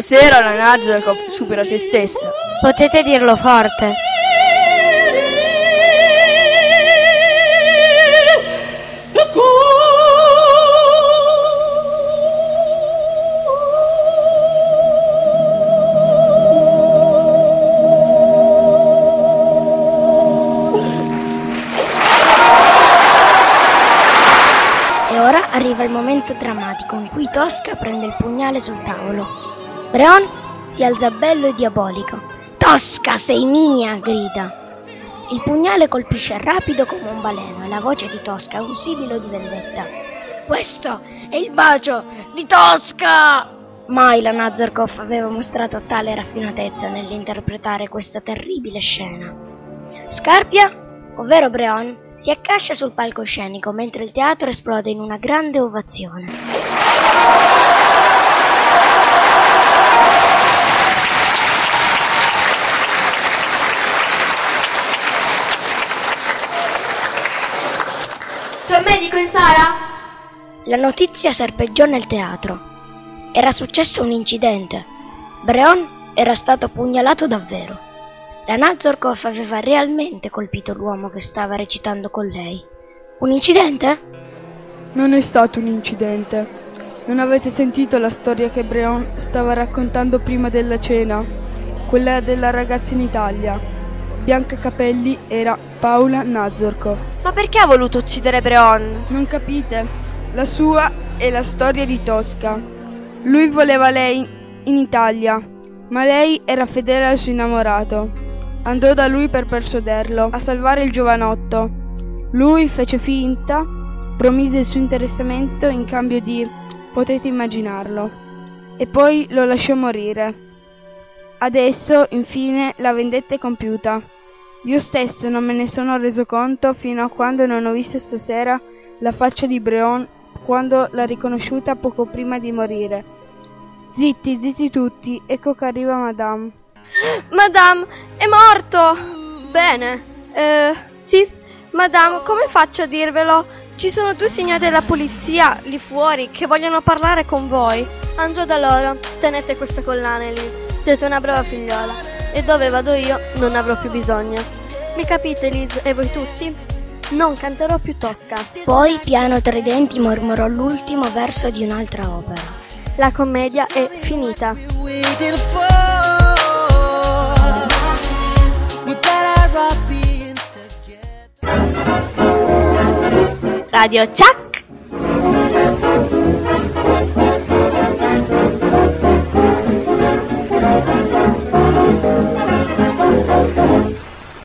Stasera la Nazarkov supera se stessa. Potete dirlo forte. E ora arriva il momento drammatico in cui Tosca prende il pugnale sul tavolo. Breon si alza bello e diabolico. Tosca, sei mia! grida. Il pugnale colpisce rapido come un baleno e la voce di Tosca è un sibilo di vendetta. Questo è il bacio di Tosca! Mai la Nazarkov aveva mostrato tale raffinatezza nell'interpretare questa terribile scena. Scarpia, ovvero Breon, si accascia sul palcoscenico mentre il teatro esplode in una grande ovazione. C'è un medico in sala? La notizia serpeggiò nel teatro. Era successo un incidente. Breon era stato pugnalato davvero. La Nazorkov aveva realmente colpito l'uomo che stava recitando con lei. Un incidente? Non è stato un incidente. Non avete sentito la storia che Breon stava raccontando prima della cena? Quella della ragazza in Italia. Bianca Capelli era Paola Nazorkov. Ma perché ha voluto uccidere Breon? Non capite? La sua è la storia di Tosca. Lui voleva lei in Italia, ma lei era fedele al suo innamorato. Andò da lui per persuaderlo a salvare il giovanotto. Lui fece finta, promise il suo interessamento in cambio di potete immaginarlo, e poi lo lasciò morire. Adesso, infine, la vendetta è compiuta. Io stesso non me ne sono reso conto fino a quando non ho visto stasera la faccia di Breon quando l'ha riconosciuta poco prima di morire. Zitti, zitti tutti, ecco che arriva Madame. Madame, è morto! Bene, eh, sì, Madame, come faccio a dirvelo? Ci sono due signori della polizia lì fuori che vogliono parlare con voi. Andrò da loro, tenete questa collana lì. Siete una brava figliola. E dove vado io non avrò più bisogno. Mi capite, Liz, e voi tutti? Non canterò più Tosca. Poi, piano tra i denti, mormorò l'ultimo verso di un'altra opera. La commedia è finita. Radio Ciao!